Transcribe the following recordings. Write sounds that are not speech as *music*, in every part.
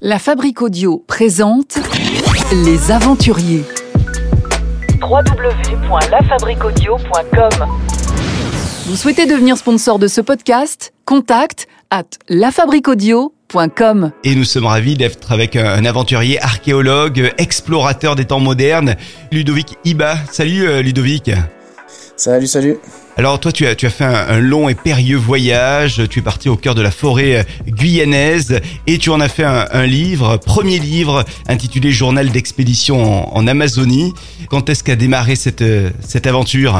La Fabrique Audio présente Les Aventuriers. www.lafabriquaudio.com Vous souhaitez devenir sponsor de ce podcast? Contact à lafabriquaudio.com. Et nous sommes ravis d'être avec un, un aventurier archéologue, explorateur des temps modernes, Ludovic Iba. Salut euh, Ludovic. Salut, salut. Alors toi, tu as, tu as fait un, long et périlleux voyage, tu es parti au cœur de la forêt euh, guyanaise. Et tu en as fait un, un livre, premier livre intitulé Journal d'expédition en, en Amazonie. Quand est-ce qu'a démarré cette, euh, cette aventure?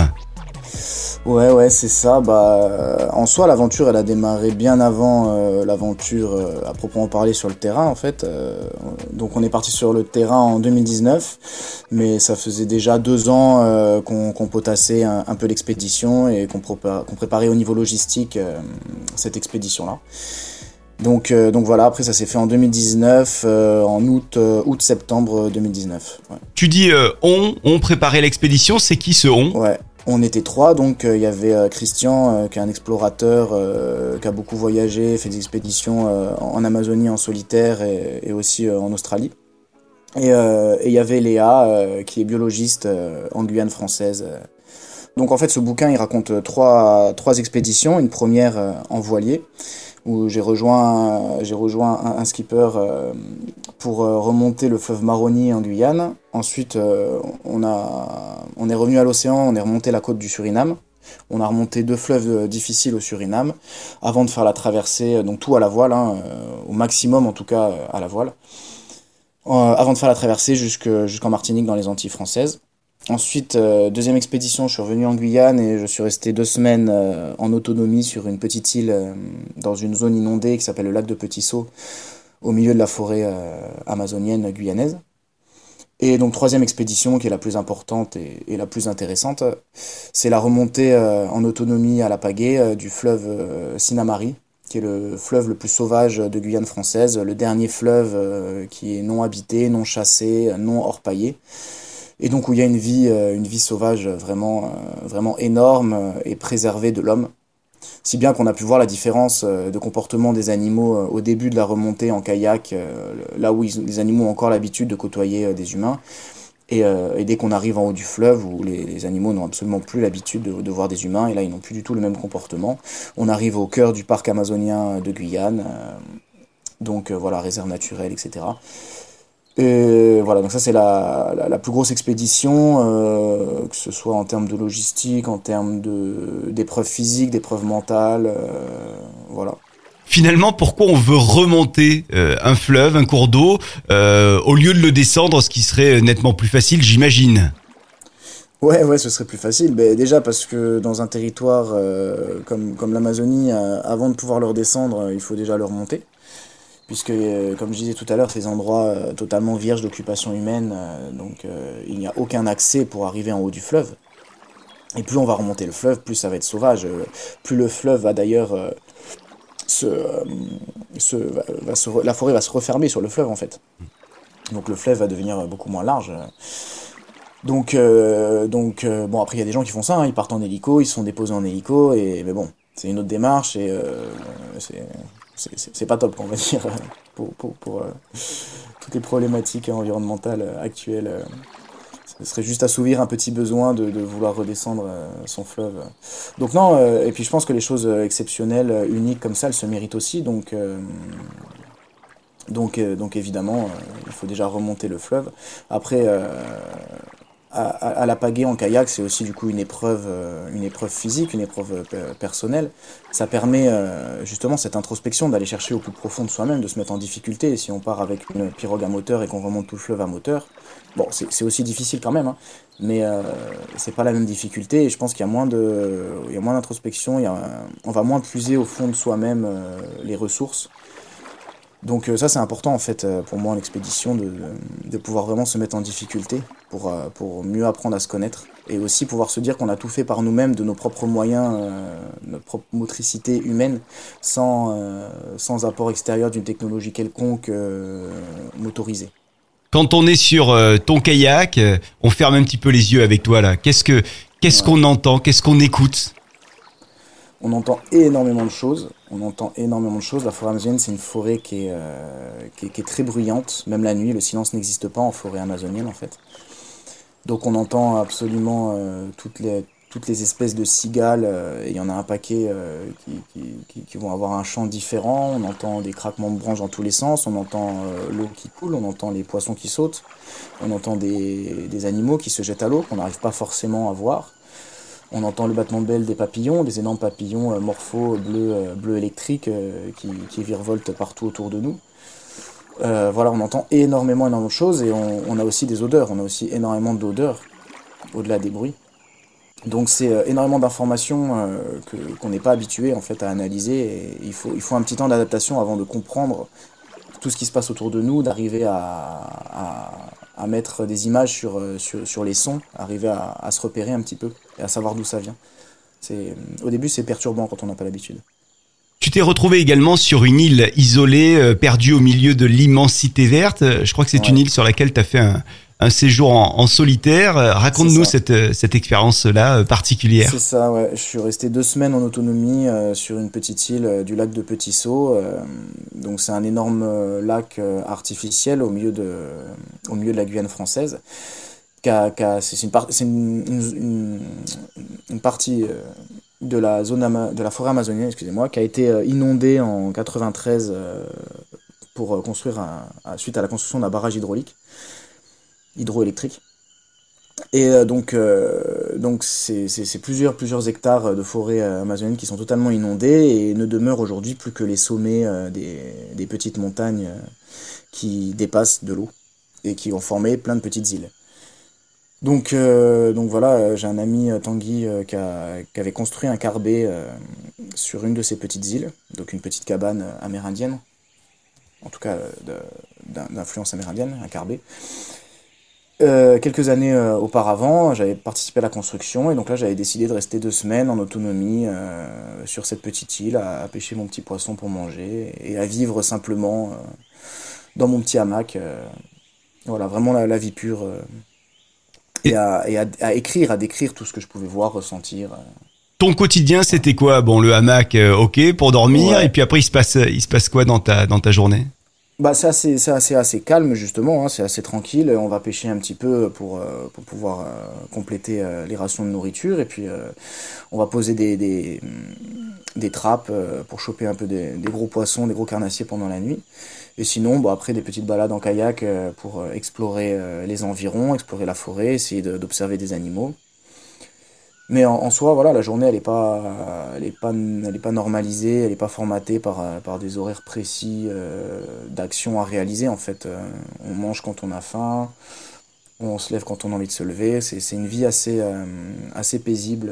Ouais, ouais, c'est ça. Bah, euh, en soi, l'aventure, elle a démarré bien avant euh, l'aventure euh, à proprement parler sur le terrain, en fait. Euh, donc, on est parti sur le terrain en 2019, mais ça faisait déjà deux ans qu'on potassait un, un peu l'expédition et qu'on prépa- qu'on préparait au niveau logistique cette expédition-là. Donc, donc voilà. Après, ça s'est fait en 2019, euh, en août, août-septembre 2019. Ouais. Tu dis on, on préparait l'expédition, c'est qui ce on? Ouais, on était trois, donc euh, il y avait euh, Christian, euh, qui est un explorateur, qui a beaucoup voyagé, fait des expéditions en Amazonie en solitaire et, et aussi en Australie. Et il y avait Léa, qui est biologiste en Guyane française. Donc en fait, ce bouquin, il raconte trois, trois expéditions. Une première en voilier, où j'ai rejoint, j'ai rejoint un, un skipper pour remonter le fleuve Maroni en Guyane. Ensuite, euh, on, est revenu à l'océan, on est remonté la côte du Suriname. On a remonté deux fleuves euh, difficiles au Suriname avant de faire la traversée, euh, donc tout à la voile, hein, au maximum en tout cas à la voile, avant de faire la traversée jusque- jusqu'en Martinique dans les Antilles françaises. Ensuite, deuxième expédition, je suis revenu en Guyane et je suis resté deux semaines en autonomie sur une petite île dans une zone inondée qui s'appelle le lac de Petit Saut, au milieu de la forêt amazonienne guyanaise. Et donc troisième expédition qui est la plus importante et, la plus intéressante, c'est la remontée euh, en autonomie à la pagaie euh, du fleuve euh, Sinamari, qui est le fleuve le plus sauvage de Guyane française, le dernier fleuve qui est non habité, non chassé, non orpaillé. Et donc où il y a une vie, une vie sauvage vraiment, vraiment énorme et préservée de l'homme. Si bien qu'on a pu voir la différence euh, de comportement des animaux euh, au début de la remontée en kayak, euh, là où les animaux ont encore l'habitude de côtoyer des humains, et, dès qu'on arrive en haut du fleuve, où les, animaux n'ont absolument plus l'habitude de, voir des humains, et là ils n'ont plus du tout le même comportement, on arrive au cœur du parc amazonien de Guyane, donc voilà, réserve naturelle, etc. Et voilà, donc ça c'est la, la, la plus grosse expédition, euh, que ce soit en termes de logistique, en termes d'épreuves physiques, d'épreuves mentales, euh, voilà. Finalement, pourquoi on veut remonter euh, un fleuve, un cours d'eau, au lieu de le descendre, ce qui serait nettement plus facile, j'imagine? Ouais, ouais, ce serait plus facile. Ben, déjà parce que dans un territoire comme, comme l'Amazonie, avant de pouvoir le redescendre, il faut déjà le remonter. Puisque, euh, comme je disais tout à l'heure, ces endroits euh, totalement vierges d'occupation humaine, euh, donc euh, il n'y a aucun accès pour arriver en haut du fleuve. Et plus on va remonter le fleuve, plus ça va être sauvage. euh, plus le fleuve va d'ailleurs se, se, va, se la forêt va se refermer sur le fleuve en fait. Donc le fleuve va devenir beaucoup moins large. Donc, euh, donc euh, bon, après, il y a des gens qui font ça, hein, ils partent en hélico, ils se sont déposés en hélico, et, mais bon, c'est une autre démarche, et euh, c'est- c'est pas top, on va dire, *laughs* pour, pour, pour euh, toutes les problématiques environnementales euh, actuelles. euh, ce serait juste assouvir un petit besoin de, de vouloir redescendre son fleuve. Donc non, et puis je pense que les choses exceptionnelles, uniques comme ça, elles se méritent aussi, donc... euh, donc, donc évidemment, il faut déjà remonter le fleuve. Après, euh, à, la pagaie en kayak, c'est aussi du coup une épreuve, euh, une épreuve physique, une épreuve euh, pe- personnelle. Ça permet euh, justement cette introspection d'aller chercher au plus profond de soi-même, de se mettre en difficulté. Et si on part avec une pirogue à moteur et qu'on remonte tout le fleuve à moteur, bon, c'est aussi difficile quand même, hein, mais euh, c'est pas la même difficulté. Et je pense qu'il y a moins de, il y a moins d'introspection, on va moins puiser au fond de soi-même euh, les ressources. Donc euh, ça c'est important en fait euh, pour moi en expédition de, de pouvoir vraiment se mettre en difficulté pour, euh, pour mieux apprendre à se connaître et aussi pouvoir se dire qu'on a tout fait par nous-mêmes de nos propres moyens, euh, notre propre motricité humaine sans, euh, sans apport extérieur d'une technologie quelconque euh, motorisée. Quand on est sur ton kayak, on ferme un petit peu les yeux avec toi là. Qu'est-ce que qu'est-ce Ouais. qu'on entend? Qu'est-ce qu'on écoute? On entend énormément de choses. On entend énormément de choses. La forêt amazonienne, c'est une forêt qui est, qui est, qui, est, très bruyante. Même la nuit, le silence n'existe pas en forêt amazonienne, en fait. Donc on entend absolument toutes les toutes les espèces de cigales, euh, il y en a un paquet euh, qui, qui, qui, vont avoir un chant différent, on entend des craquements de branches dans tous les sens, on entend euh, l'eau qui coule, on entend les poissons qui sautent, on entend des, des animaux qui se jettent à l'eau qu'on n'arrive pas forcément à voir. On entend le battement de belle des papillons, des énormes papillons morphos bleu, bleu électrique qui, qui virevoltent partout autour de nous. voilà, on entend énormément, énormément de choses et on, a aussi des odeurs, on a aussi énormément d'odeurs au-delà des bruits. Donc c'est euh, énormément d'informations euh, qu'on n'est pas habitué en fait à analyser il faut, il faut un petit temps d'adaptation avant de comprendre tout ce qui se passe autour de nous, d'arriver à, à, mettre des images sur, euh, sur, sur les sons, arriver à, à, se repérer un petit peu et à savoir d'où ça vient. C'est, au début c'est perturbant quand on n'a pas l'habitude. Tu t'es retrouvé également sur une île isolée, perdue au milieu de l'immensité verte. Je crois que c'est ouais. une île sur laquelle tu as fait un, un séjour en, en solitaire. Raconte-nous cette, cette expérience-là particulière. C'est ça, ouais. Je suis resté deux semaines en autonomie euh, sur une petite île euh, du lac de Petit Saut. Euh, donc c'est un énorme lac artificiel au milieu de, au milieu de la Guyane française. C'est une, par, une, une, une, partie de la zone de la forêt amazonienne, excusez-moi, qui a été inondée en 93 pour construire un, suite à la construction d'un barrage hydraulique hydroélectrique. Et euh, donc, euh, donc c'est plusieurs, plusieurs hectares de forêt euh, amazonienne qui sont totalement inondés et ne demeurent aujourd'hui plus que les sommets des, des, petites montagnes qui dépassent de l'eau et qui ont formé plein de petites îles. Donc, donc voilà, j'ai un ami Tanguy qui, a, qui, avait construit un carbet sur une de ces petites îles, donc une petite cabane amérindienne, en tout cas d'influence amérindienne, un carbet. Euh, quelques années euh, auparavant, j'avais participé à la construction et donc là j'avais décidé de rester deux semaines en autonomie euh, sur cette petite île à, à, pêcher mon petit poisson pour manger et à vivre simplement euh, dans mon petit hamac. Euh, voilà, vraiment la, la vie pure. et, à, et à, à, écrire, à décrire tout ce que je pouvais voir, ressentir. Ton quotidien, c'était quoi? Bon, le hamac, ok, pour dormir. Ouais. Et puis après, il se passe, il se passe quoi dans ta, dans ta journée? Bah, c'est assez, c'est assez, calme justement, hein, c'est assez tranquille. On va pêcher un petit peu pour, euh, pour pouvoir euh, compléter euh, les rations de nourriture et puis on va poser des, des, des trappes pour choper un peu des, gros poissons, des gros carnassiers pendant la nuit. Et sinon, bon, après des petites balades en kayak pour explorer les environs, explorer la forêt, essayer d'observer des animaux. Mais en, soi, voilà, la journée, elle n'est pas, elle est pas, elle est pas normalisée, elle n'est pas formatée par, par des horaires précis euh, d'action à réaliser. En fait, euh, on mange quand on a faim, on se lève quand on a envie de se lever. C'est une vie assez, euh, assez paisible.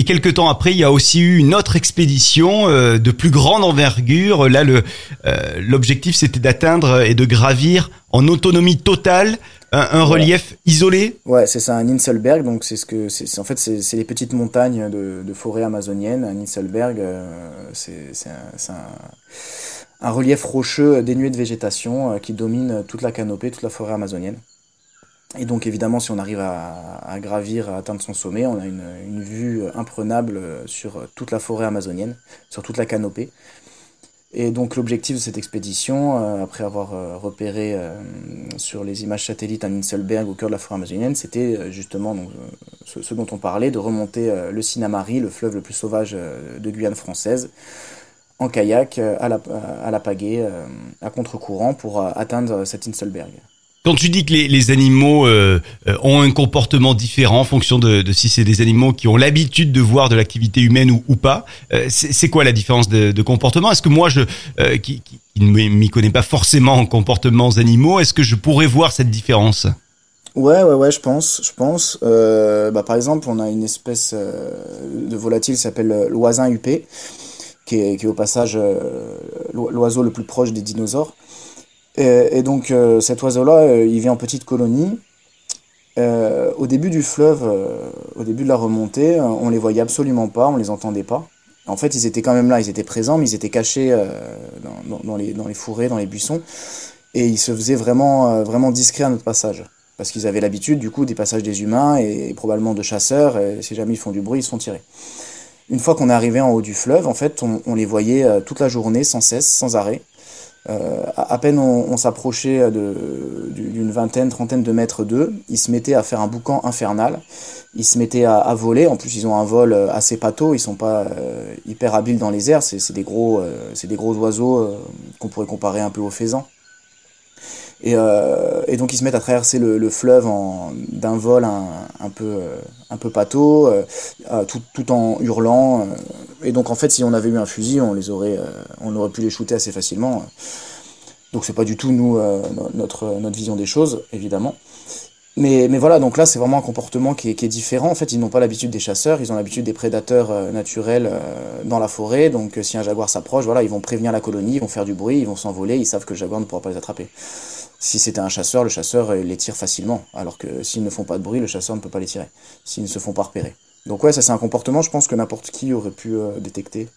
Et quelques temps après, il y a aussi eu une autre expédition euh, de plus grande envergure. Là, euh, l'objectif, c'était d'atteindre et de gravir en autonomie totale un, un relief isolé. Ouais, c'est ça, un Inselberg. Donc c'est ce que c'est en fait c'est les petites montagnes de, de forêt amazonienne. Un Inselberg, euh, c'est un, un, un, relief rocheux dénué de végétation euh, qui domine toute la canopée, toute la forêt amazonienne. Et donc évidemment, si on arrive à, à, gravir, à atteindre son sommet, on a une, une, vue imprenable sur toute la forêt amazonienne, sur toute la canopée. Et donc l'objectif de cette expédition, euh, après avoir euh, repéré euh, sur les images satellites un Inselberg au cœur de la forêt amazonienne, c'était justement donc, ce, dont on parlait, de remonter le Sinamari, le fleuve le plus sauvage de Guyane française, en kayak à la, à la pagaie, à contre-courant, pour atteindre cet Inselberg. Quand tu dis que les, les animaux euh, ont un comportement différent en fonction de, de si c'est des animaux qui ont l'habitude de voir de l'activité humaine ou, ou pas, euh, c'est quoi la différence de, de comportement? Est-ce que moi, je, euh, qui, qui ne m'y connais pas forcément en comportements animaux, est-ce que je pourrais voir cette différence? Ouais, ouais, ouais, je pense, je pense. Euh, bah, par exemple, on a une espèce euh, de volatile qui s'appelle l'oisin huppé, qui est, qui est au passage l'oiseau le plus proche des dinosaures. Et, et donc euh, cet oiseau-là, euh, il vit en petite colonie. Euh, au début du fleuve, au début de la remontée, on les voyait absolument pas, on les entendait pas. En fait, ils étaient quand même là, ils étaient présents, mais ils étaient cachés dans, dans, dans, les, dans les fourrés, dans les buissons, et ils se faisaient vraiment, vraiment discrets à notre passage. Parce qu'ils avaient l'habitude, du coup, des passages des humains et, et probablement de chasseurs, et si jamais ils font du bruit, ils sont tirés. Une fois qu'on est arrivé en haut du fleuve, en fait, on, on les voyait toute la journée, sans cesse, sans arrêt. Euh, à, peine on, on s'approchait d'une vingtaine, trentaine de mètres d'eux, ils se mettaient à faire un boucan infernal. Ils se mettaient à, à voler. En plus, ils ont un vol euh, assez pâteau. Ils sont pas euh, hyper habiles dans les airs. C'est des gros, euh, c'est des gros oiseaux euh, qu'on pourrait comparer un peu aux faisans. Et, euh, et donc ils se mettent à traverser le, le fleuve d'un vol un, peu, un peu pâteau, tout, tout en hurlant. Et donc en fait, si on avait eu un fusil, on les aurait, euh, on aurait pu les shooter assez facilement. Donc c'est pas du tout nous euh, no- notre notre vision des choses, évidemment. Mais, mais voilà, donc là c'est vraiment un comportement qui est, qui est différent. En fait, ils n'ont pas l'habitude des chasseurs, ils ont l'habitude des prédateurs euh, naturels dans la forêt. Donc si un jaguar s'approche, voilà, ils vont prévenir la colonie, ils vont faire du bruit, ils vont s'envoler, ils savent que le jaguar ne pourra pas les attraper. Si c'était un chasseur, le chasseur les tire facilement, alors que s'ils ne font pas de bruit, le chasseur ne peut pas les tirer, s'ils ne se font pas repérer. Donc ouais, ça c'est un comportement, je pense que n'importe qui aurait pu euh, détecter.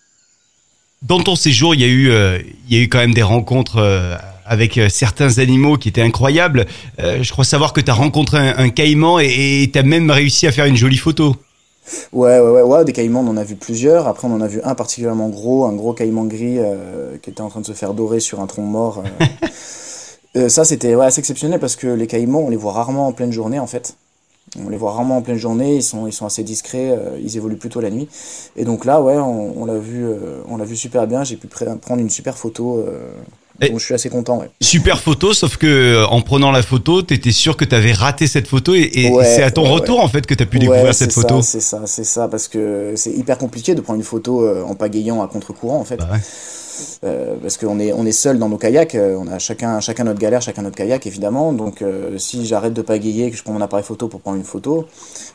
Dans ton séjour, il y a eu, euh, il y a eu quand même des rencontres euh, avec certains animaux qui étaient incroyables. Je crois savoir que tu as rencontré un, un caïman et tu as même réussi à faire une jolie photo. Ouais, ouais, ouais, ouais, des caïmans, on en a vu plusieurs. Après, on en a vu un particulièrement gros, un gros caïman gris qui était en train de se faire dorer sur un tronc mort. *laughs* ça, c'était ouais, assez exceptionnel parce que les caïmans, on les voit rarement en pleine journée, en fait. On les voit rarement en pleine journée, ils sont, ils sont assez discrets, euh, ils évoluent plutôt la nuit. Et donc là, ouais, on, on l'a vu, euh, on l'a vu super bien. J'ai pu pr- prendre une super photo, euh, dont je suis assez content. Ouais. Super photo, sauf que euh, en prenant la photo, tu étais sûr que tu avais raté cette photo et, et Ouais, c'est à ton ouais, retour en fait que tu as pu découvrir cette ça, photo. C'est ça, c'est ça, parce que c'est hyper compliqué de prendre une photo euh, en pagayant à contre-courant, en fait. Bah ouais. Euh, parce qu'on est on est seul dans nos kayaks, euh, on a chacun chacun notre galère, chacun notre kayak évidemment. Donc euh, si j'arrête de pagayer, que je prends mon appareil photo pour prendre une photo,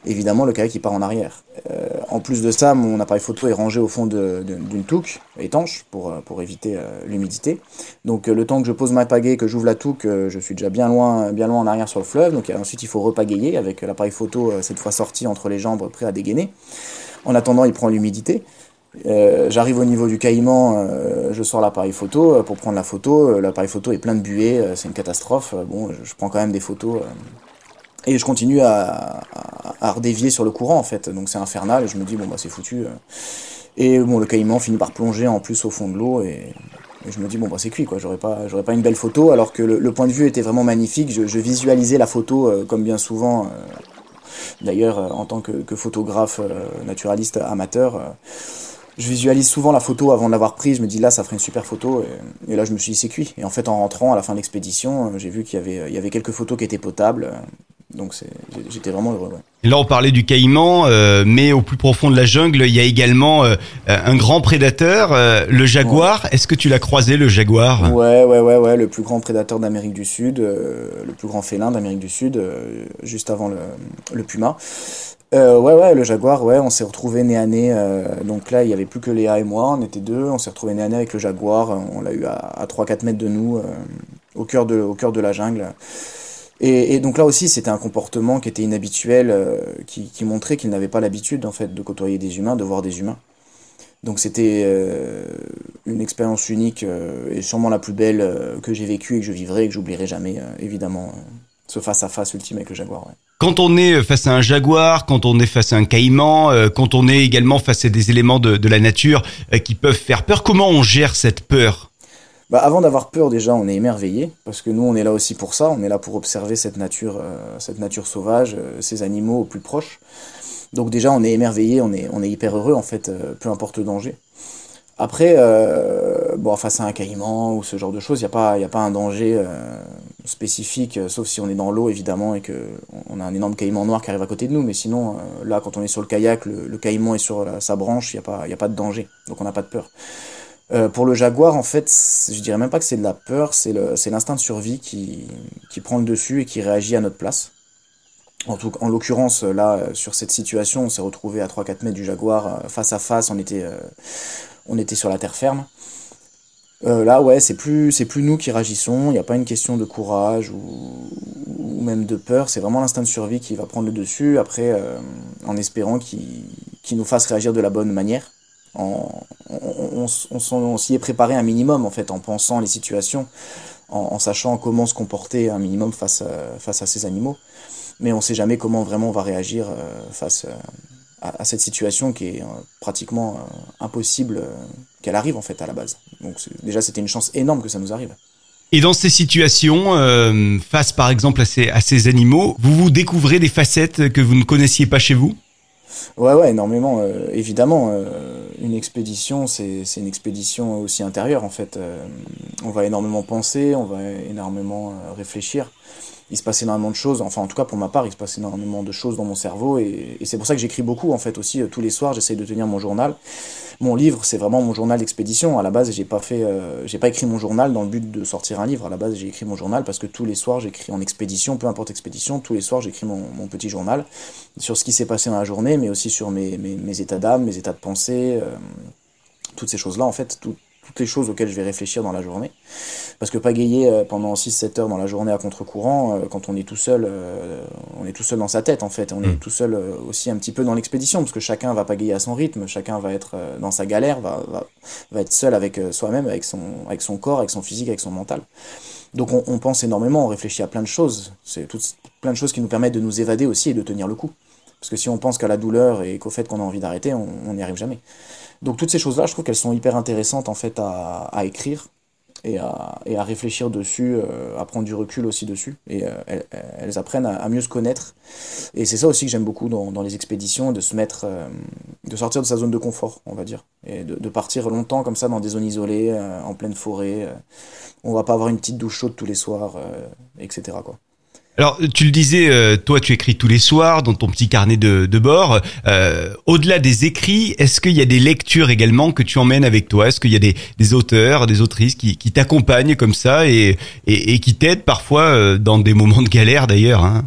évidemment le kayak il part en arrière. Euh, en plus de ça, mon appareil photo est rangé au fond d'une touque étanche pour pour éviter l'humidité. Donc le temps que je pose ma pagaie, que j'ouvre la touque, je suis déjà bien loin bien loin en arrière sur le fleuve. Donc ensuite il faut repagayer avec l'appareil photo cette fois sorti entre les jambes prêt à dégainer. En attendant, il prend l'humidité. Euh, J'arrive au niveau du caïman, euh, je sors l'appareil photo euh, pour prendre la photo. Euh, l'appareil photo est plein de buée, euh, c'est une catastrophe. Bon, je, prends quand même des photos et je continue à, à, à redévier sur le courant en fait. Donc c'est infernal. Et je me dis bon bah c'est foutu. Et bon le caïman finit par plonger en plus au fond de l'eau et, et je me dis bon bah c'est cuit quoi. J'aurais pas j'aurais pas une belle photo alors que le, le point de vue était vraiment magnifique. Je, je visualisais la photo euh, comme bien souvent. euh, D'ailleurs, en tant que, que photographe euh, naturaliste amateur, je visualise souvent la photo avant de l'avoir prise. Je me dis là, ça ferait une super photo. Et, et là, je me suis dit, c'est cuit. Et en fait, en rentrant à la fin de l'expédition, euh, j'ai vu qu'il y avait, il y avait quelques photos qui étaient potables. euh, Donc, c'est- j'étais vraiment heureux. ouais. Là, on parlait du caïman, euh, mais au plus profond de la jungle, il y a également euh, un grand prédateur, euh, le jaguar. Est-ce que tu l'as croisé, le jaguar? Ouais, ouais, ouais, ouais, le plus grand prédateur d'Amérique du Sud, euh, le plus grand félin d'Amérique du Sud, euh, juste avant le, le puma. Euh, ouais, ouais, le jaguar, ouais, on s'est retrouvés nez à nez. euh, donc là, il y avait plus que Léa et moi, on était deux. On s'est retrouvés nez à nez avec le jaguar. euh, On l'a eu à, à 3-4 mètres de nous, euh, au, cœur de, au cœur de la jungle. Et, et donc là aussi, c'était un comportement qui était inhabituel, euh, qui, qui montrait qu'il n'avait pas l'habitude, en fait, de côtoyer des humains, de voir des humains. Donc c'était euh, une expérience unique et sûrement la plus belle que j'ai vécue et que je vivrai et que j'oublierai jamais, évidemment. ce face-à-face ultime avec le jaguar. Ouais. Quand on est face à un jaguar, quand on est face à un caïman, euh, quand on est également face à des éléments de, la nature euh, qui peuvent faire peur, comment on gère cette peur? Bah, avant d'avoir peur, déjà, on est émerveillé parce que nous, on est là aussi pour ça. On est là pour observer cette nature, euh, cette nature sauvage, euh, ces animaux au plus proche. Donc déjà, on est émerveillé, on est, on est hyper heureux en fait, euh, peu importe le danger. Après, euh, bon, face à un caïman ou ce genre de choses, il n'y a, pas- y a pas un danger euh, spécifique, euh, sauf si on est dans l'eau évidemment et que on a un énorme caïman noir qui arrive à côté de nous. Mais sinon, euh, là, quand on est sur le kayak, le, le caïman est sur sa branche, il n'y a, pas- a pas de danger. Donc on n'a pas de peur. Euh, pour le jaguar, en fait, je dirais même pas que c'est de la peur, c'est l'instinct de survie qui, qui prend le dessus et qui réagit à notre place. En, tout, en l'occurrence, là, euh, sur cette situation, on s'est retrouvé à 3-4 mètres du jaguar, euh, face à face, on était, euh, on était sur la terre ferme. Euh, là, ouais, c'est plus, c'est plus nous qui réagissons, il n'y a pas une question de courage ou, ou même de peur, c'est vraiment l'instinct de survie qui va prendre le dessus, après, euh, en espérant qu'il nous fasse réagir de la bonne manière. En, on, s'y est préparé un minimum, en fait, en pensant les situations, en, en sachant comment se comporter un minimum face à, face à ces animaux. Mais on sait jamais comment vraiment on va réagir euh, face, euh, à, cette situation qui est pratiquement impossible qu'elle arrive en fait à la base. Donc déjà c'était une chance énorme que ça nous arrive. Et dans ces situations, face par exemple à ces, à ces animaux, vous vous découvrez des facettes que vous ne connaissiez pas chez vous? Ouais, ouais, énormément. Euh, évidemment, euh, une expédition, c'est une expédition aussi intérieure, en fait. Euh, on va énormément penser, on va énormément réfléchir il se passe énormément de choses, enfin en tout cas pour ma part, il se passe énormément de choses dans mon cerveau et, c'est pour ça que j'écris beaucoup en fait aussi euh, tous les soirs, j'essaye de tenir mon journal. Mon livre, c'est vraiment mon journal d'expédition. À la base, j'ai pas fait, euh, j'ai pas écrit mon journal dans le but de sortir un livre. À la base, j'ai écrit mon journal parce que tous les soirs, j'écris en expédition, peu importe expédition, tous les soirs, j'écris mon, petit journal sur ce qui s'est passé dans la journée, mais aussi sur mes états d'âme, mes états de pensée, euh, toutes ces choses-là en fait, tout, toutes les choses auxquelles je vais réfléchir dans la journée. Parce que pagayer euh, pendant 6-7 heures dans la journée à contre-courant, euh, quand on est tout seul, euh, on est tout seul dans sa tête en fait. On est mm. tout seul aussi un petit peu dans l'expédition, parce que chacun va pagayer à son rythme, chacun va être dans sa galère, va, va, être seul avec soi-même, avec son, avec son corps, avec son physique, avec son mental. Donc on, pense énormément, on réfléchit à plein de choses. C'est plein de choses qui nous permettent de nous évader aussi et de tenir le coup. Parce que si on pense qu'à la douleur et qu'au fait qu'on a envie d'arrêter, on n'y arrive jamais. Donc toutes ces choses-là, je trouve qu'elles sont hyper intéressantes en fait à, écrire et à, et à, réfléchir dessus, euh, à prendre du recul aussi dessus. Et euh, elles, apprennent à, mieux se connaître. Et c'est ça aussi que j'aime beaucoup dans, dans, les expéditions, de se mettre, euh, de sortir de sa zone de confort, on va dire, et de, de partir longtemps comme ça dans des zones isolées, en pleine forêt. on va pas avoir une petite douche chaude tous les soirs, etc. Quoi. Alors, tu le disais, euh, toi, tu écris tous les soirs dans ton petit carnet de, de bord. Euh, au-delà des écrits, est-ce qu'il y a des lectures également que tu emmènes avec toi? Est-ce qu'il y a des, des, auteurs, des autrices qui, qui t'accompagnent comme ça et, et, et qui t'aident parfois euh, dans des moments de galère d'ailleurs hein?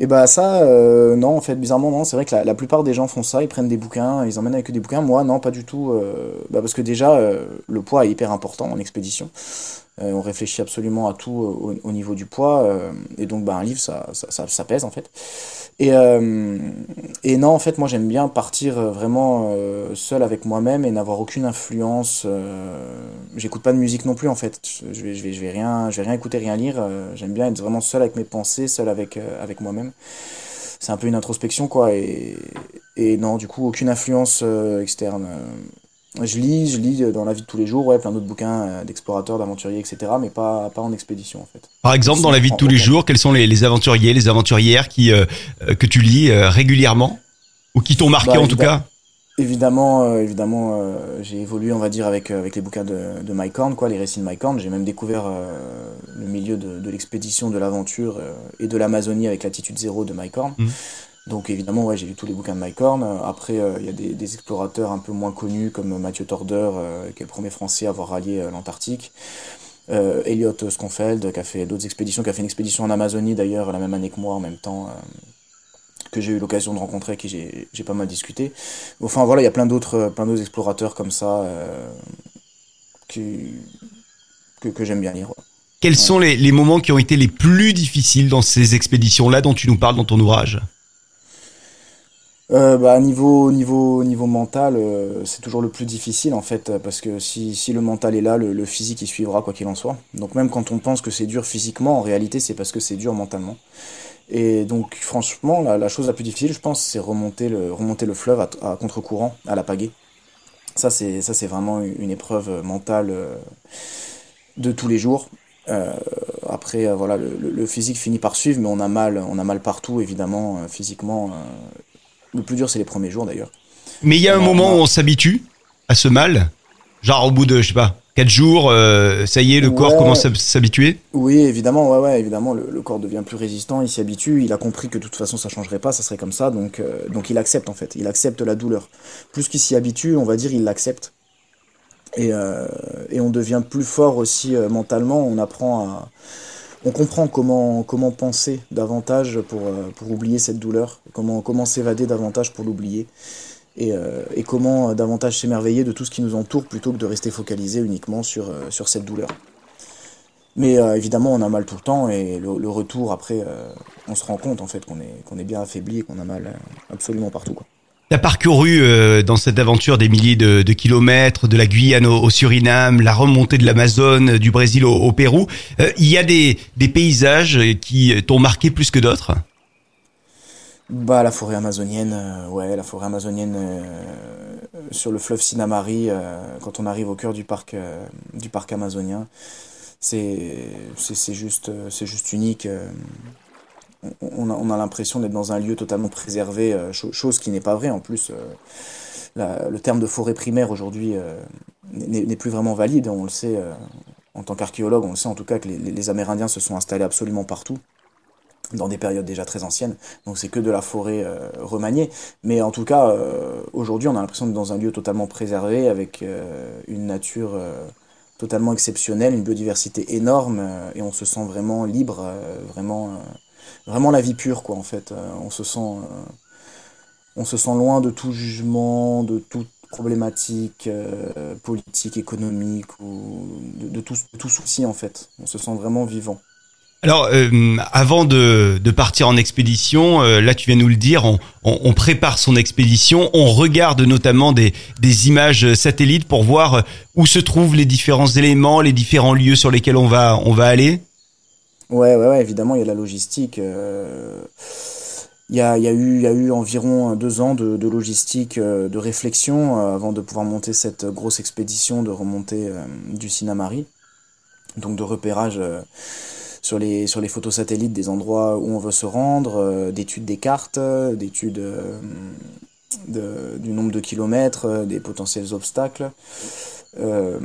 Et bah ça, non, en fait, bizarrement, non. C'est vrai que la, la, plupart des gens font ça, ils prennent des bouquins, ils emmènent avec des bouquins. Moi, non, pas du tout. bah parce que déjà, le poids est hyper important en expédition. Euh, on réfléchit absolument à tout euh, au, niveau du poids. Euh, et donc, bah, un livre, ça, ça, pèse, en fait. Et, et non, en fait, moi, j'aime bien partir vraiment seul avec moi-même et n'avoir aucune influence. J'écoute pas de musique non plus, en fait. Je vais, je vais, je vais, rien, je vais rien écouter, rien lire. j'aime bien être vraiment seul avec mes pensées, seul avec, avec moi-même. C'est un peu une introspection, quoi. Et, et non, du coup, aucune influence externe. Je lis, je lis dans la vie de tous les jours, ouais, plein d'autres bouquins euh, d'explorateurs, d'aventuriers, etc., mais pas, pas en expédition en fait. Par exemple, dans la vie de tous les jours, quels sont les, aventuriers, les aventurières qui, euh, euh, que tu lis régulièrement ou qui t'ont marqué bah, en tout cas Évidemment, évidemment, j'ai évolué, on va dire, avec avec les bouquins de, de Mike Horn, quoi, les récits de Mike Horn. J'ai même découvert le milieu de, de l'expédition, de l'aventure et de l'Amazonie avec l'attitude zéro de Mike Horn. Mmh. Donc évidemment, ouais, j'ai lu tous les bouquins de Mike Horn. Après, euh, il y a des, des, explorateurs un peu moins connus comme Mathieu Torder, euh, qui est le premier Français à avoir rallié euh, l'Antarctique. Euh, Elliot Sconfeld, qui a fait d'autres expéditions, qui a fait une expédition en Amazonie d'ailleurs la même année que moi en même temps, que j'ai eu l'occasion de rencontrer, qui j'ai pas mal discuté. Enfin voilà, il y a plein d'autres plein d'autres explorateurs comme ça que, que j'aime bien lire. Quels sont les, les moments qui ont été les plus difficiles dans ces expéditions-là dont tu nous parles dans ton ouvrage? Euh, bah, niveau, niveau, niveau mental, euh, c'est toujours le plus difficile en fait, parce que si, si le mental est là, le, physique il suivra quoi qu'il en soit. Donc même quand on pense que c'est dur physiquement, en réalité c'est parce que c'est dur mentalement. Et donc franchement, la, chose la plus difficile, je pense, c'est remonter le, remonter le fleuve à, contre-courant, à la pagaie. Ça c'est, ça c'est vraiment une épreuve mentale euh, de tous les jours. Euh, après, voilà, le, le, physique finit par suivre, mais on a mal, on a mal partout, évidemment, physiquement. Le plus dur, c'est les premiers jours d'ailleurs. Mais il y a un moment où on s'habitue à ce mal Genre au bout de, je sais pas, 4 jours, euh, ça y est, le corps commence à s'habituer Oui, évidemment, ouais, ouais, évidemment, le, corps devient plus résistant, il s'y habitue, il a compris que de toute façon ça changerait pas, ça serait comme ça, donc, euh, donc il accepte en fait, il accepte la douleur. Plus qu'il s'y habitue, on va dire, il l'accepte. Et, euh, et on devient plus fort aussi mentalement, on apprend à on comprend comment, penser davantage pour, euh, oublier cette douleur, comment, s'évader davantage pour l'oublier, et, euh, comment davantage s'émerveiller de tout ce qui nous entoure plutôt que de rester focalisé uniquement sur, euh, cette douleur. Mais évidemment, on a mal tout le temps, et le, retour, après, on se rend compte en fait qu'on est, bien affaibli et qu'on a mal absolument partout. Tu as parcouru euh, dans cette aventure des milliers de, kilomètres, de la Guyane au, Suriname, la remontée de l'Amazone, du Brésil au, Pérou. Euh, il y a des, paysages qui t'ont marqué plus que d'autres? Bah la forêt amazonienne, euh, ouais, la forêt amazonienne euh, sur le fleuve Sinamari, euh, quand on arrive au cœur du parc du parc amazonien, juste c'est juste unique. On a, on a l'impression d'être dans un lieu totalement préservé, chose qui n'est pas vraie en plus. le terme de forêt primaire aujourd'hui n'est plus vraiment valide. On le sait en tant qu'archéologue, on le sait en tout cas que les, Amérindiens se sont installés absolument partout dans des périodes déjà très anciennes, donc c'est que de la forêt euh, remaniée. Mais en tout cas, euh, aujourd'hui, on a l'impression d'être dans un lieu totalement préservé, avec euh, une nature totalement exceptionnelle, une biodiversité énorme, et on se sent vraiment libre, vraiment, vraiment la vie pure, quoi, en fait. on se sent, on se sent loin de tout jugement, de toute problématique politique, économique, ou de, tout, tout souci, en fait. On se sent vraiment vivant. Alors, euh, avant de, de, partir en expédition, euh, là tu viens nous le dire, on, on, on, prépare son expédition, on regarde notamment des, des, images satellites pour voir euh, où se trouvent les différents éléments, les différents lieux sur lesquels on va, on va aller. Ouais, ouais, ouais évidemment, il y a la logistique. Il y, a, y a eu, y a eu environ deux ans de, logistique, de réflexion avant de pouvoir monter cette grosse expédition de remontée du Sinamari. Donc de repérage sur les, sur les photos satellites des endroits où on veut se rendre, euh, d'études des cartes, d'études euh, de, du nombre de kilomètres, euh, des potentiels obstacles. Euh,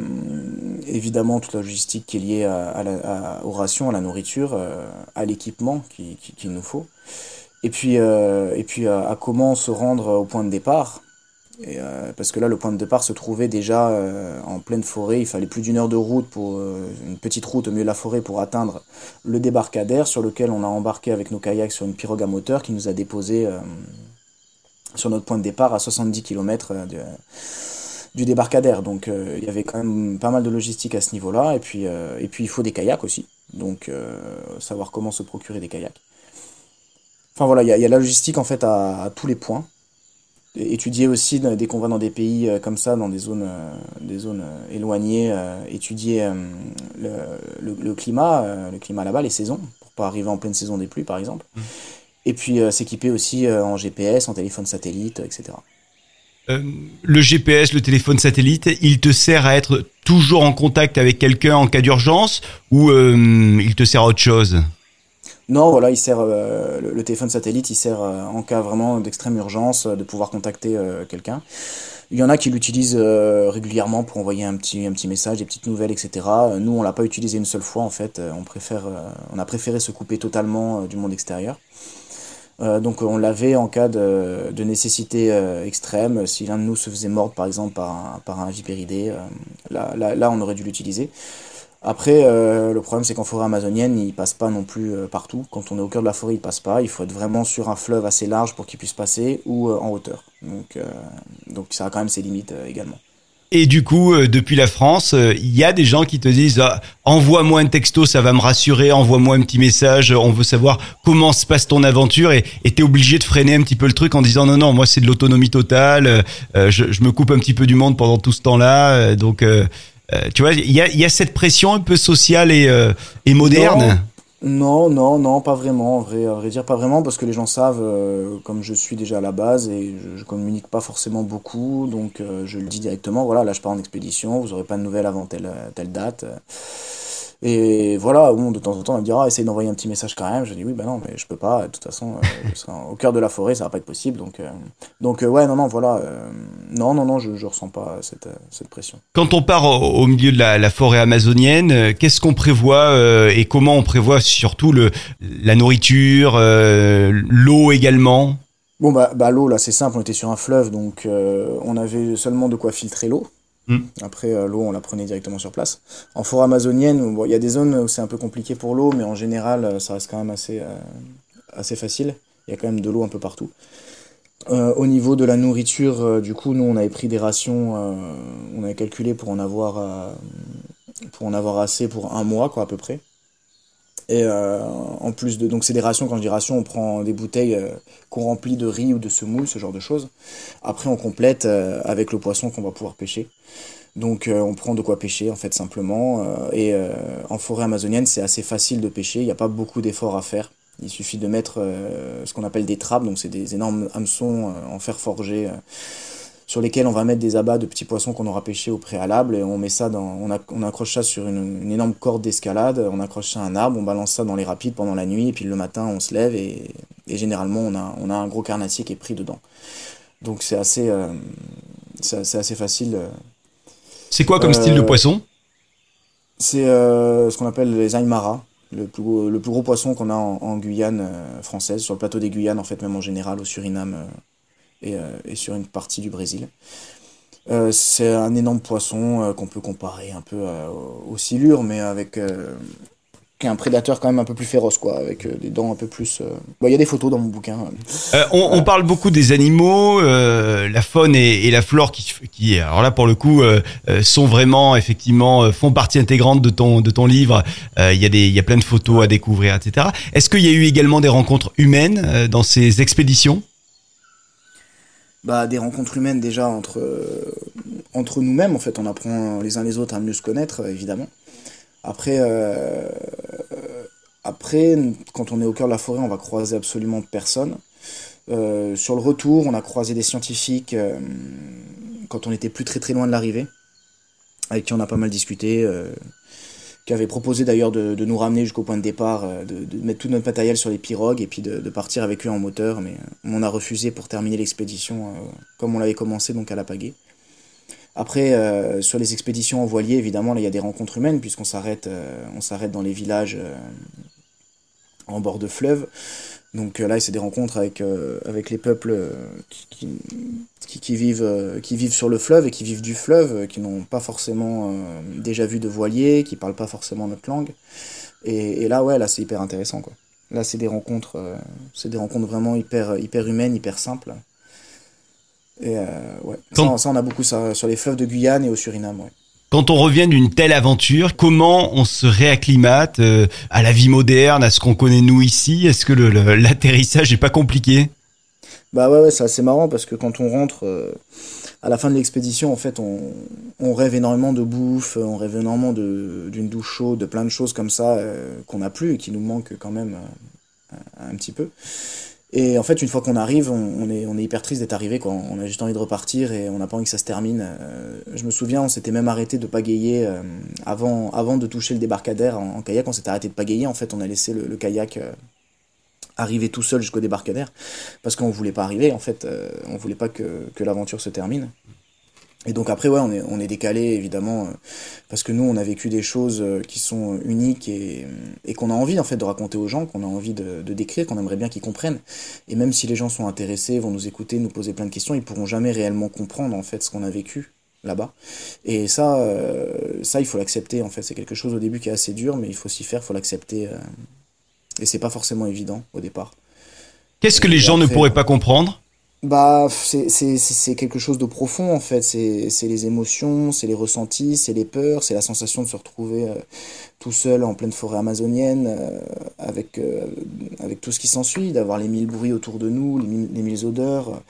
évidemment toute la logistique qui est liée à, aux rations, à la nourriture, à l'équipement qu'il qui, nous faut. Et puis, et puis à, comment se rendre au point de départ. Euh, parce que là, le point de départ se trouvait déjà euh, en pleine forêt. Il fallait plus d'une heure de route pour euh, une petite route au milieu de la forêt pour atteindre le débarcadère sur lequel on a embarqué avec nos kayaks sur une pirogue à moteur qui nous a déposé sur notre point de départ à 70 km du débarcadère. Donc il y avait quand même pas mal de logistique à ce niveau-là. Et puis, et puis il faut des kayaks aussi. Donc savoir comment se procurer des kayaks. Enfin voilà, il y, y, a la logistique en fait à, à tous les points étudier aussi dès qu'on va dans des pays euh, comme ça, dans des zones, euh, des zones euh, éloignées, étudier le, le, le, climat, le climat là-bas, les saisons, pour pas arriver en pleine saison des pluies par exemple. Mmh. Et puis s'équiper aussi en GPS, en téléphone satellite, etc. Euh, le GPS, le téléphone satellite, il te sert à être toujours en contact avec quelqu'un en cas d'urgence ou euh, il te sert à autre chose? Non, voilà, il sert euh, le, téléphone satellite, il sert en cas vraiment d'extrême urgence de pouvoir contacter quelqu'un. Il y en a qui l'utilisent régulièrement pour envoyer un petit un petit message, des petites nouvelles, etc. Nous, on l'a pas utilisé une seule fois en fait. On préfère, on a préféré se couper totalement du monde extérieur. Donc on l'avait en cas de, de nécessité extrême. Si l'un de nous se faisait mordre par exemple par un, par un vipéridé, là, là, là on aurait dû l'utiliser. Après, euh, le problème c'est qu'en forêt amazonienne, il passe pas non plus euh, partout. Quand on est au cœur de la forêt, il passe pas. Il faut être vraiment sur un fleuve assez large pour qu'il puisse passer ou euh, en hauteur. Donc, euh, donc ça a quand même ses limites euh, également. Et du coup, euh, depuis la France, il y a des gens qui te disent ah, envoie-moi un texto, ça va me rassurer. Envoie-moi un petit message. On veut savoir comment se passe ton aventure et t'es obligé de freiner un petit peu le truc en disant non non, moi c'est de l'autonomie totale. Je, je, me coupe un petit peu du monde pendant tout ce temps-là. donc euh, tu vois, il y a, y a, cette pression un peu sociale et, euh, et moderne. Non, non, pas vraiment. En vrai, à vrai dire, pas vraiment, parce que les gens savent, euh, comme je suis déjà à la base et je, je communique pas forcément beaucoup, donc euh, je le dis directement. Voilà, là je pars en expédition, vous aurez pas de nouvelles avant telle telle date. Et voilà, bon, de temps en temps, on me dira, essaye d'envoyer un petit message quand même. Je dis, oui, ben non, mais je peux pas. De toute façon, euh, au cœur de la forêt, ça va pas être possible. Donc, euh, donc euh, ouais, non, non, voilà. Euh, non, non, non, je, je ressens pas cette, cette pression. Quand on part au, au milieu de la, la forêt amazonienne, qu'est-ce qu'on prévoit et comment on prévoit surtout le, la nourriture, l'eau également? Bon, bah, bah l'eau, là, c'est simple. On était sur un fleuve, donc on avait seulement de quoi filtrer l'eau. Mmh. Après, euh, l'eau, on la prenait directement sur place. En forêt amazonienne, il y a des zones où c'est un peu compliqué pour l'eau, mais en général, euh, ça reste quand même assez, euh, assez facile. Il y a quand même de l'eau un peu partout. Euh, au niveau de la nourriture, du coup, nous, on avait pris des rations, on avait calculé pour en avoir, pour en avoir assez pour un mois, quoi, à peu près. Et euh, en plus de donc c'est des rations quand je dis rations on prend des bouteilles euh, qu'on remplit de riz ou de semoule ce genre de choses. Après on complète euh, avec le poisson qu'on va pouvoir pêcher. Donc on prend de quoi pêcher en fait simplement et en forêt amazonienne c'est assez facile de pêcher, il n'y a pas beaucoup d'efforts à faire. Il suffit de mettre ce qu'on appelle des trappes, donc c'est des énormes hameçons en fer forgé sur lesquels on va mettre des abats de petits poissons qu'on aura pêchés au préalable et on met ça dans, on, on accroche ça sur une, énorme corde d'escalade, on accroche ça à un arbre, on balance ça dans les rapides pendant la nuit et puis le matin on se lève et, généralement on a, on a un gros carnassier qui est pris dedans. Donc c'est assez, euh, c'est assez facile. Euh. C'est quoi comme style de euh, poisson? C'est ce qu'on appelle les aymara, le plus gros, le plus gros poisson qu'on a en, en Guyane française, sur le plateau des Guyanes en fait, même en général au Suriname euh, et, sur une partie du Brésil. Euh, c'est un énorme poisson euh, qu'on peut comparer un peu au silure, mais avec un prédateur quand même un peu plus féroce, quoi, avec des dents un peu plus. Il y a des photos dans mon bouquin. on, parle beaucoup des animaux, la faune et, la flore qui, qui, alors là pour le coup, sont vraiment effectivement font partie intégrante de ton de ton livre. Il y il y a plein de photos à découvrir, etc. Est-ce qu'il y a eu également des rencontres humaines dans ces expéditions? Bah, des rencontres humaines déjà entre, euh, entre nous-mêmes. En fait, on apprend les uns les autres à mieux se connaître, euh, évidemment. Après, euh, après, quand on est au cœur de la forêt, on va croiser absolument personne. sur le retour, on a croisé des scientifiques quand on était plus très très loin de l'arrivée, avec qui on a pas mal discuté qui avait proposé d'ailleurs de, nous ramener jusqu'au point de départ, euh, de, mettre tout notre matériel sur les pirogues et puis de, partir avec eux en moteur, mais euh, on a refusé pour terminer l'expédition euh, comme on l'avait commencé, donc à la pagaie. Après, sur les expéditions en voilier, évidemment, là, il y a des rencontres humaines, puisqu'on s'arrête s'arrête dans les villages en bord de fleuve. Donc là, c'est des rencontres avec, avec les peuples qui, qui, vivent, euh, qui vivent sur le fleuve et qui vivent du fleuve, euh, qui n'ont pas forcément euh, déjà vu de voilier, qui parlent pas forcément notre langue. Et, là, ouais, là, c'est hyper intéressant, quoi. Là, c'est des rencontres, c'est des rencontres vraiment hyper, hyper humaines, hyper simples. Et ouais, ça, ça, on a beaucoup ça sur les fleuves de Guyane et au Suriname, ouais. Quand on revient d'une telle aventure, comment on se réacclimate à la vie moderne, à ce qu'on connaît nous ici? Est-ce que l'atterrissage est pas compliqué? Bah ouais, ouais c'est assez marrant parce que quand on rentre euh, à la fin de l'expédition, en fait, on, rêve énormément de bouffe, on rêve énormément d'une douche chaude, de plein de choses comme ça euh, qu'on n'a plus et qui nous manquent quand même euh, un petit peu. Et en fait, une fois qu'on arrive, on, est, on est hyper triste d'être arrivé, quoi. On a juste envie de repartir et on n'a pas envie que ça se termine. je me souviens, on s'était même arrêté de pagayer avant, avant de toucher le débarcadère en, kayak. On s'était arrêté de pagayer. En fait, on a laissé le, le kayak arriver tout seul jusqu'au débarcadère, parce qu'on voulait pas arriver, en fait, euh, on voulait pas que, que l'aventure se termine. Et donc après, ouais, on est, on est décalé, évidemment, euh, parce que nous, on a vécu des choses euh, qui sont uniques et, et qu'on a envie, en fait, de raconter aux gens, qu'on a envie de, de décrire, qu'on aimerait bien qu'ils comprennent. Et même si les gens sont intéressés, vont nous écouter, nous poser plein de questions, ils pourront jamais réellement comprendre, en fait, ce qu'on a vécu là-bas. Et ça, ça, il faut l'accepter, en fait. C'est quelque chose au début qui est assez dur, mais il faut s'y faire, il faut l'accepter et c'est pas forcément évident au départ. Qu'est-ce que les gens ne pourraient pas comprendre? Bah, c'est quelque chose de profond en fait. C'est les émotions, c'est les ressentis, c'est les peurs, c'est la sensation de se retrouver euh, tout seul en pleine forêt amazonienne euh, avec, euh, avec tout ce qui s'ensuit, d'avoir les mille bruits autour de nous, les mille, odeurs,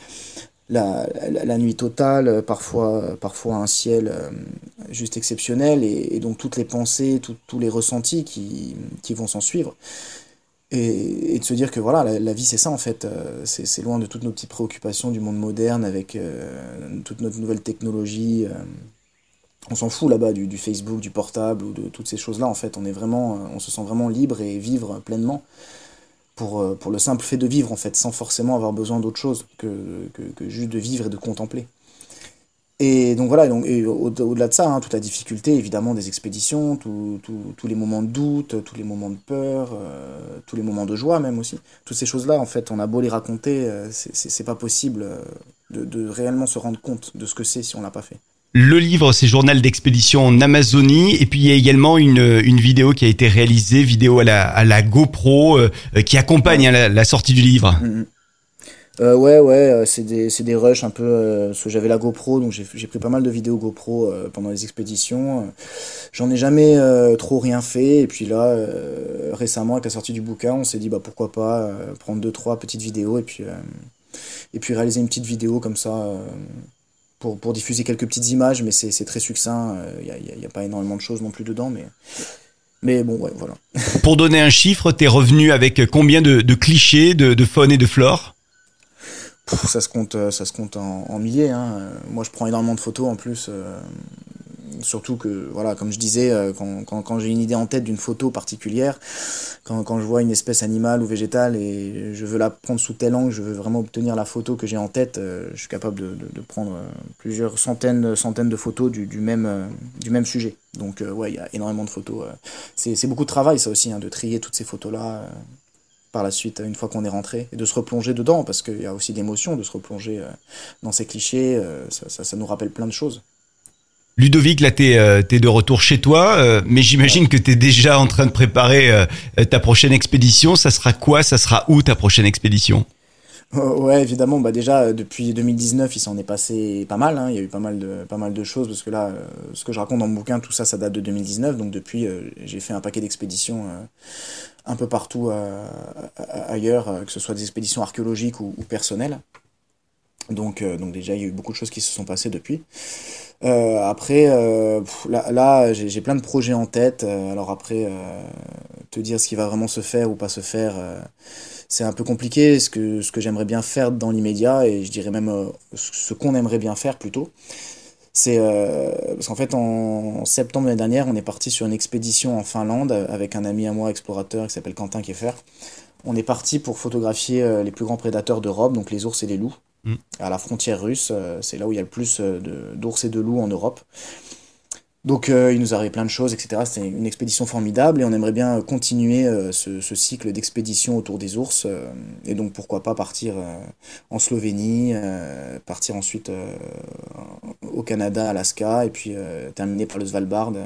la, la, nuit totale, parfois, parfois un ciel juste exceptionnel et, et, donc toutes les pensées, tous les ressentis qui, qui vont s'en suivre. Et, de se dire que voilà, la, vie c'est ça en fait, euh, c'est loin de toutes nos petites préoccupations du monde moderne avec euh, toute notre nouvelle technologie. Euh, on s'en fout là-bas du, Facebook, du portable ou de toutes ces choses-là en fait. On est vraiment, on se sent vraiment libre et vivre pleinement pour, pour le simple fait de vivre en fait, sans forcément avoir besoin d'autre chose que, que, que juste de vivre et de contempler. Et donc voilà, donc, au-delà de ça, hein, toute la difficulté évidemment des expéditions, tous les moments de doute, tous les moments de peur, euh, tous les moments de joie même aussi. Toutes ces choses-là, en fait, on a beau les raconter, euh, c'est pas possible euh, de, de, réellement se rendre compte de ce que c'est si on l'a pas fait. Le livre, c'est Journal d'expédition en Amazonie. Et puis il y a également une, une vidéo qui a été réalisée, vidéo à la, à la GoPro, qui accompagne hein, la, sortie du livre. Mm-hmm. Euh, ouais, ouais, euh, c'est des, des rushs un peu. Euh, j'avais la GoPro, donc j'ai pris pas mal de vidéos GoPro euh, pendant les expéditions. J'en ai jamais trop rien fait. Et puis là, récemment, avec la sortie du bouquin, on s'est dit bah pourquoi pas prendre deux trois petites vidéos et puis et puis réaliser une petite vidéo comme ça pour, pour diffuser quelques petites images, mais c'est très succinct. Il n'y a, y a, pas énormément de choses non plus dedans, mais Mais bon, ouais, voilà. Pour donner un chiffre, t'es revenu avec combien de, de clichés de, de faune et de flore? Pff, ça se compte, euh, ça se compte en, milliers. Hein. Moi, je prends énormément de photos en plus. euh, surtout que, voilà, comme je disais, euh, quand, quand, quand j'ai une idée en tête d'une photo particulière, quand, quand je vois une espèce animale ou végétale et je veux la prendre sous tel angle, je veux vraiment obtenir la photo que j'ai en tête, euh, je suis capable de, de, de prendre euh, plusieurs centaines, centaines de photos du, du, même, du même sujet. Donc, ouais, il y a énormément de photos. C'est c'est beaucoup de travail, ça aussi, hein, de trier toutes ces photos-là. Par la suite, une fois qu'on est rentré, et de se replonger dedans, parce qu'il y a aussi l'émotion de se replonger euh, dans ces clichés, euh, ça, ça, ça nous rappelle plein de choses. Ludovic, là, t'es euh, t'es de retour chez toi, euh, mais j'imagine que t'es déjà en train de préparer euh, ta prochaine expédition. Ça sera quoi? Ça sera où ta prochaine expédition? Oh, Ouais, évidemment, bah déjà depuis 2019, il s'en est passé pas mal, hein, il y a eu pas mal de, pas mal de choses, parce que là, ce que je raconte dans mon bouquin, tout ça, ça date de 2019, donc depuis, j'ai fait un paquet d'expéditions un peu partout euh, ailleurs, euh, que ce soit des expéditions archéologiques ou, personnelles. Donc, euh, donc déjà, il y a eu beaucoup de choses qui se sont passées depuis. Après, là, là j'ai plein de projets en tête. alors après, te dire ce qui va vraiment se faire ou pas se faire, c'est un peu compliqué. Ce que, ce que j'aimerais bien faire dans l'immédiat, et je dirais même ce qu'on aimerait bien faire plutôt, c'est euh, parce qu'en fait, en septembre l'année dernière, on est parti sur une expédition en Finlande avec un ami à moi, explorateur, qui s'appelle Quentin Keffer. On est parti pour photographier euh, les plus grands prédateurs d'Europe, donc les ours et les loups, Mm. à la frontière russe. euh, C'est là où il y a le plus euh, d'ours et de loups en Europe. Donc euh, il nous arrive plein de choses, etc. C'était une expédition formidable et on aimerait bien continuer euh, ce, cycle d'expédition autour des ours. euh, et donc pourquoi pas partir euh, en Slovénie, euh, partir ensuite euh, au Canada, Alaska, et puis euh, terminer par le Svalbard euh,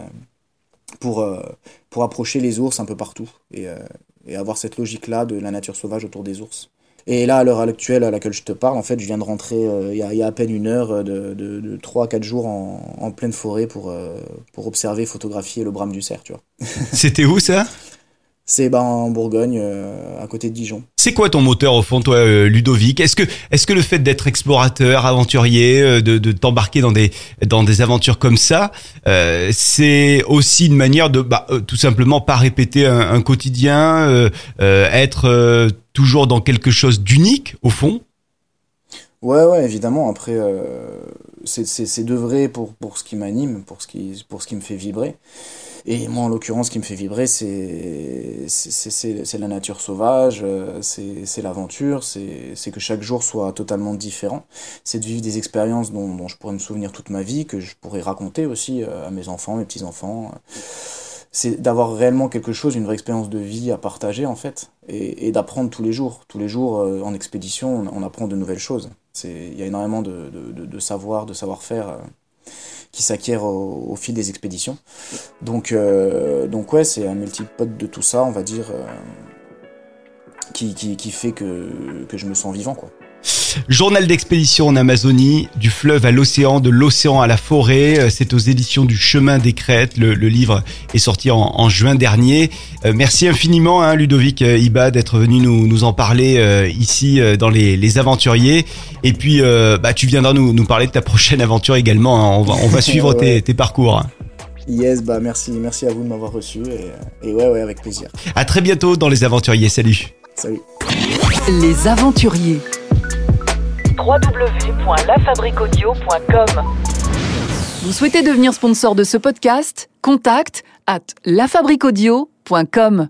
pour, euh, pour approcher les ours un peu partout et, euh, et avoir cette logique-là de la nature sauvage autour des ours. Et là, à l'heure actuelle à laquelle je te parle, en fait, je viens de rentrer euh, il y, a, il y a à peine une heure euh, de, de, de 3 à 4 jours en, en pleine forêt pour, euh, pour observer, photographier le brame du cerf, tu vois. *laughs* C'était où ça? C'est ben, en Bourgogne, euh, à côté de Dijon. C'est quoi ton moteur au fond, toi, Ludovic? Est-ce que, est-ce que le fait d'être explorateur, aventurier, de, de t'embarquer dans des dans des aventures comme ça, euh, c'est aussi une manière de, bah, tout simplement pas répéter un, un quotidien, euh, être toujours dans quelque chose d'unique au fond? Ouais, ouais, évidemment. Après, euh, c'est de vrai pour, pour ce qui m'anime, pour, ce qui- pour ce qui me fait vibrer. Et moi, en l'occurrence, ce qui me fait vibrer, c'est la nature sauvage, euh, c'est l'aventure, c'est c'est que chaque jour soit totalement différent. C'est de vivre des expériences dont, dont je pourrais me souvenir toute ma vie, que je pourrais raconter aussi euh, à mes enfants, mes petits-enfants. C'est d'avoir réellement quelque chose, une vraie expérience de vie à partager, en fait, et, et d'apprendre tous les jours. Tous les jours, euh, en expédition, on, on apprend de nouvelles choses. Il y a énormément de, de, de, savoir, de savoir-faire euh, qui s'acquiert au, au fil des expéditions. Donc, euh, donc ouais, c'est un multipode de tout ça, on va dire, euh, qui, qui, qui fait que, que je me sens vivant, quoi. Journal d'expédition en Amazonie, du fleuve à l'océan, de l'océan à la forêt. Euh, C'est aux éditions du Chemin des Crêtes. Le, le livre est sorti en, en juin dernier. Euh, merci infiniment, hein, Ludovic euh, Iba, d'être venu nous, nous en parler euh, ici euh, dans les, les Aventuriers. Et puis, euh, bah, tu viendras nous, nous parler de ta prochaine aventure également. hein. On va, on va suivre *laughs* tes parcours. hein. Yes, bah merci, merci à vous de m'avoir reçu, et, et ouais, ouais, avec plaisir. À très bientôt dans les Aventuriers. Salut. Salut. Les aventuriers. www.lafabriquaudio.com Vous souhaitez devenir sponsor de ce podcast? Contact à lafabriquaudio.com.